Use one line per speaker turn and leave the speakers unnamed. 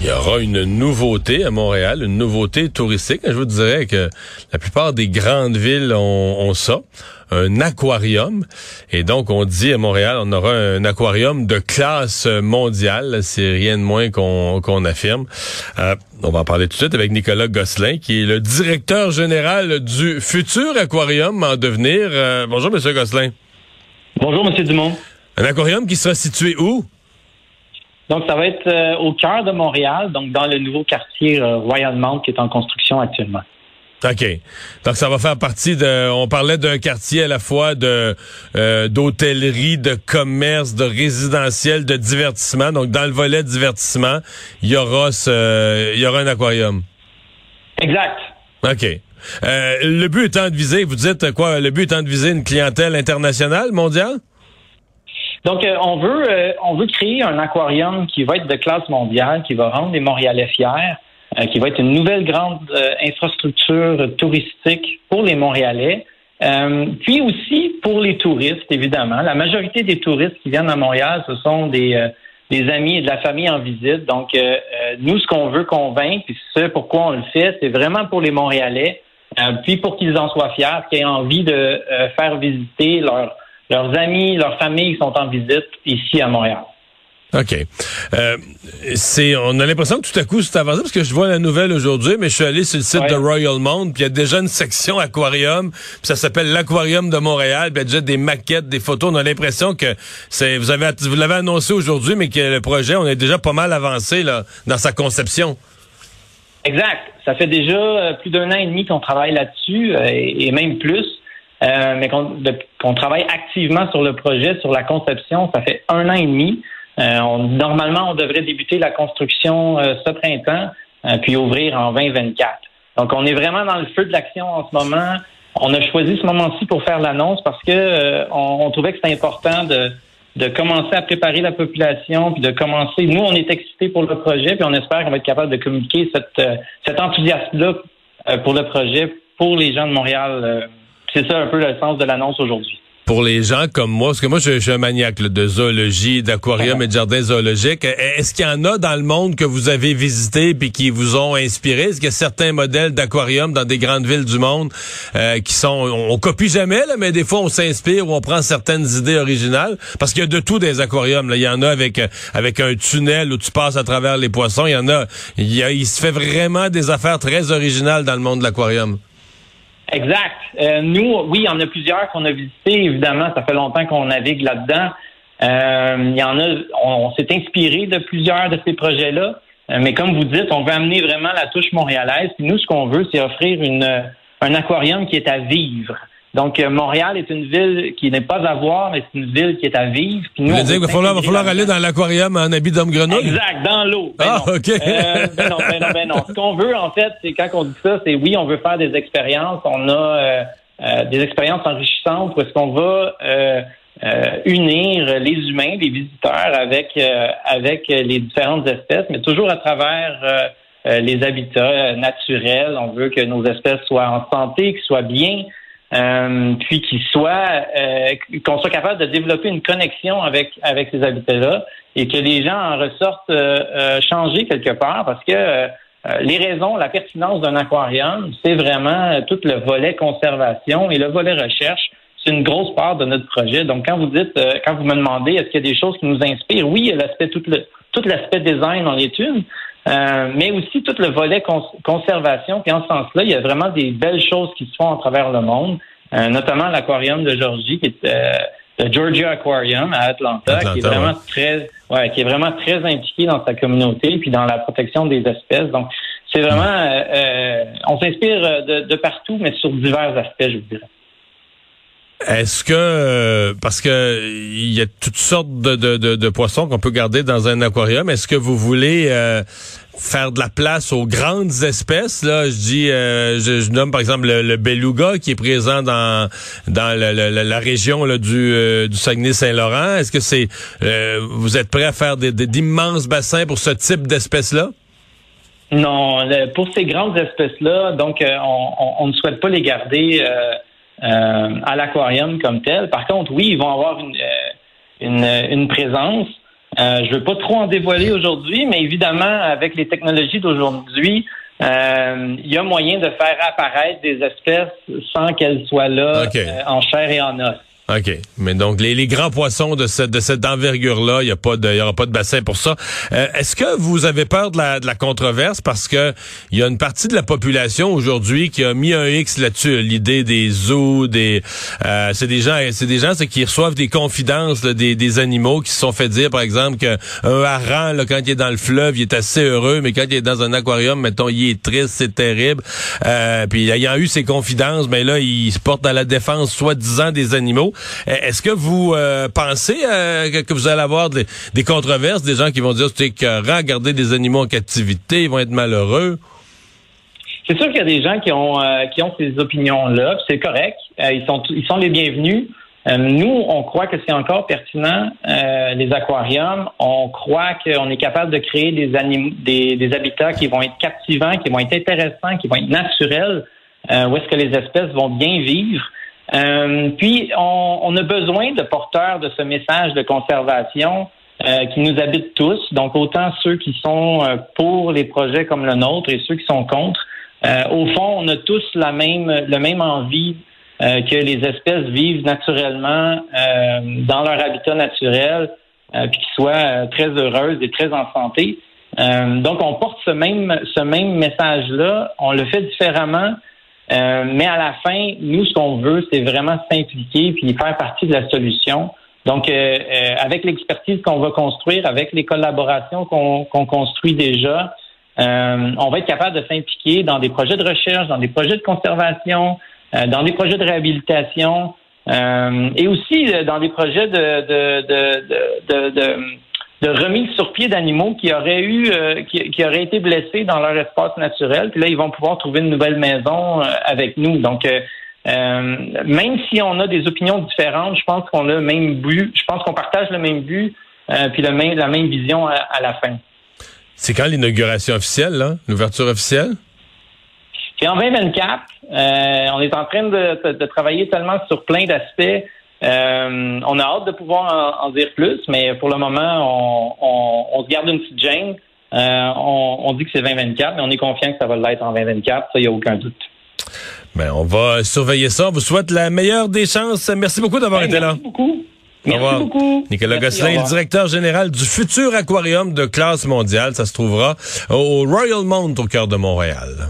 Il y aura une nouveauté à Montréal, une nouveauté touristique. Je vous dirais que la plupart des grandes villes ont, ça, un aquarium. Et donc, on dit à Montréal, on aura un aquarium de classe mondiale. C'est rien de moins qu'on affirme. Euh, on va en parler tout de suite avec Nicolas Gosselin, qui est le directeur général du futur aquarium en devenir. Euh, bonjour, Monsieur Gosselin.
Bonjour, Monsieur Dumont.
Un aquarium qui sera situé où?
Donc, ça va être euh, au cœur de Montréal, donc dans le nouveau quartier euh, Royal Mount qui est en construction actuellement.
OK. Donc, ça va faire partie de... On parlait d'un quartier à la fois de euh, d'hôtellerie, de commerce, de résidentiel, de divertissement. Donc, dans le volet divertissement, il y aura ce, il y aura un aquarium.
Exact.
OK. le but étant de viser, vous dites quoi? Le but étant de viser une clientèle internationale, mondiale?
Donc, euh, on veut euh, on veut créer un aquarium qui va être de classe mondiale, qui va rendre les Montréalais fiers, euh, qui va être une nouvelle grande infrastructure touristique pour les Montréalais. puis aussi pour les touristes, évidemment. La majorité des touristes qui viennent à Montréal, ce sont des, des amis et de la famille en visite. Donc, nous, ce qu'on veut convaincre, puis ce pourquoi on le fait, c'est vraiment pour les Montréalais, puis pour qu'ils en soient fiers, qu'ils aient envie de faire visiter leur leurs amis, leurs familles sont en visite ici à Montréal.
OK. Euh, c'est, on a l'impression que tout à coup, c'est avancé parce que je vois la nouvelle aujourd'hui, mais je suis allé sur le site de Royal Mount, puis il y a déjà une section aquarium, puis ça s'appelle l'aquarium de Montréal, puis il y a déjà des maquettes, des photos. On a l'impression que c'est, vous avez, vous l'avez annoncé aujourd'hui, mais que le projet, on est déjà pas mal avancé là dans sa conception.
Exact. Ça fait déjà euh, plus d'un an et demi qu'on travaille là-dessus, euh, et même plus. Euh, mais qu'on travaille activement sur le projet, sur la conception. Ça fait un an et demi. Euh, normalement, on devrait débuter la construction euh, ce printemps, puis ouvrir en 2024. Donc, on est vraiment dans le feu de l'action en ce moment. On a choisi ce moment-ci pour faire l'annonce parce que on, trouvait que c'était important de, de commencer à préparer la population, puis de commencer. Nous, on est excités pour le projet, puis on espère qu'on va être capable de communiquer cette, cet enthousiasme-là pour le projet pour les gens de Montréal c'est ça un peu le sens de l'annonce aujourd'hui
pour les gens comme moi, parce que moi, je, suis un maniaque de zoologie, d'aquarium et de jardins zoologiques. Est-ce qu'il y en a dans le monde que vous avez visité puis qui vous ont inspiré? Est-ce qu'il y a certains modèles d'aquarium dans des grandes villes du monde euh, qui sont... On, copie jamais, là, mais des fois, on s'inspire ou on prend certaines idées originales? Parce qu'il y a de tout des aquariums. Là. Il y en a avec, avec un tunnel où tu passes à travers les poissons. Il y en a... Il, y a, il se fait vraiment des affaires très originales dans le monde de l'aquarium.
Exact. Euh, nous, oui, il y en a plusieurs qu'on a visités. Évidemment, ça fait longtemps qu'on navigue là-dedans. Euh, il y en a, on, s'est inspiré de plusieurs de ces projets-là. Euh, mais comme vous dites, on veut amener vraiment la touche montréalaise. Puis nous, ce qu'on veut, c'est offrir une, un aquarium qui est à vivre. Donc, euh, Montréal est une ville qui n'est pas à voir, mais c'est une ville qui est à vivre.
Vous voulez dire qu'il va falloir, va falloir aller dans l'aquarium en habit d'homme grenouille?
Exact, dans l'eau.
Ben ah, OK.
Euh, ben non, ben non, ben non. Ce qu'on veut, en fait, c'est quand on dit ça, c'est oui, on veut faire des expériences. On a euh, euh des expériences enrichissantes où est-ce qu'on va unir les humains, les visiteurs avec, avec les différentes espèces, mais toujours à travers les habitats naturels. On veut que nos espèces soient en santé, qu'ils soient bien euh, puis qu'il soit euh, qu'on soit capable de développer une connexion avec avec ces habitats-là et que les gens en ressortent euh, changés quelque part parce que les raisons, la pertinence d'un aquarium, c'est vraiment tout le volet conservation et le volet recherche. C'est une grosse part de notre projet. Donc, quand vous dites, quand vous me demandez, est-ce qu'il y a des choses qui nous inspirent, oui, l'aspect tout le tout l'aspect design est une, euh, mais aussi tout le volet conservation. Puis en ce sens-là, il y a vraiment des belles choses qui se font à travers le monde, euh, notamment l'aquarium de Georgie, qui est euh, le Georgia Aquarium à Atlanta, qui est vraiment très, ouais, qui est vraiment très impliqué dans sa communauté puis dans la protection des espèces. Donc, c'est vraiment, on s'inspire de, de partout, mais sur divers aspects, je vous dirais.
Est-ce que parce que il y a toutes sortes de, de, de, poissons qu'on peut garder dans un aquarium, est-ce que vous voulez euh, faire de la place aux grandes espèces? Là Je dis, euh, je, nomme par exemple le, beluga qui est présent dans dans la, région là, du, euh, Saguenay-Saint-Laurent. Est-ce que c'est vous êtes prêt à faire d'immenses bassins pour ce type d'espèces là
Non, pour ces grandes espèces-là, donc on, ne souhaite pas les garder à l'aquarium comme tel. Par contre, oui, ils vont avoir une, une, une présence. je ne veux pas trop en dévoiler aujourd'hui, mais évidemment, avec les technologies d'aujourd'hui, il y a moyen de faire apparaître des espèces sans qu'elles soient là en chair et en os.
OK. Mais donc, les, les grands poissons de cette, de cette envergure-là, il n'y aura pas de bassin pour ça. Euh, est-ce que vous avez peur de la, de la controverse? Parce que il y a une partie de la population aujourd'hui qui a mis un X là-dessus. L'idée des zoos, des, euh, c'est des gens, c'est des gens qui reçoivent des confidences des, des animaux qui se sont fait dire, par exemple, qu'un hareng, là, quand il est dans le fleuve, il est assez heureux, mais quand il est dans un aquarium, mettons, il est triste, c'est terrible. Euh, puis, il y a eu ces confidences, mais là, il se porte à la défense, soi-disant, des animaux. Euh, est-ce que vous euh, pensez euh, que vous allez avoir des, controverses, des gens qui vont dire c'est que garder des animaux en captivité, ils vont être malheureux?
C'est sûr qu'il y a des gens qui ont ces opinions-là, c'est correct. ils sont les bienvenus. nous, on croit que c'est encore pertinent les aquariums. On croit qu'on est capable de créer des, des, habitats qui vont être captivants, qui vont être intéressants, qui vont être naturels, où est-ce que les espèces vont bien vivre. Euh, puis, on, on, a besoin de porteurs de ce message de conservation euh, qui nous habitent tous. Donc, autant ceux qui sont euh, pour les projets comme le nôtre et ceux qui sont contre. au fond, on a tous la même, le même envie que les espèces vivent naturellement dans leur habitat naturel, puis qu'ils soient très heureuses et très en santé. donc, on porte ce même, ce même message-là. On le fait différemment. Euh, mais à la fin, nous, ce qu'on veut, c'est vraiment s'impliquer puis faire partie de la solution. Donc, euh, euh, avec l'expertise qu'on va construire, avec les collaborations qu'on construit déjà, on va être capable de s'impliquer dans des projets de recherche, dans des projets de conservation, dans des projets de réhabilitation et aussi dans des projets de, de, de, de de remise sur pied d'animaux qui auraient eu, euh, qui, auraient été blessés dans leur espace naturel. Puis là, ils vont pouvoir trouver une nouvelle maison euh, avec nous. Donc, euh, même si on a des opinions différentes, je pense qu'on a le même but. Je pense qu'on partage le même but, puis le même, la même vision à, la fin.
C'est quand l'inauguration officielle, l'ouverture officielle?
C'est en 2024. on est en train de, de travailler tellement sur plein d'aspects. Euh, on a hâte de pouvoir en, dire plus, mais pour le moment, on, se garde une petite gêne. Euh, on, dit que c'est 2024, mais on est confiant que ça va l'être en 2024. Ça, il n'y a aucun doute.
Ben, on va surveiller ça. On vous souhaite la meilleure des chances. Merci beaucoup d'avoir ben, été
là. Merci beaucoup. Merci
beaucoup. Nicolas Gosselin, le directeur général du futur aquarium de classe mondiale. Ça se trouvera au Royal Mount au cœur de Montréal.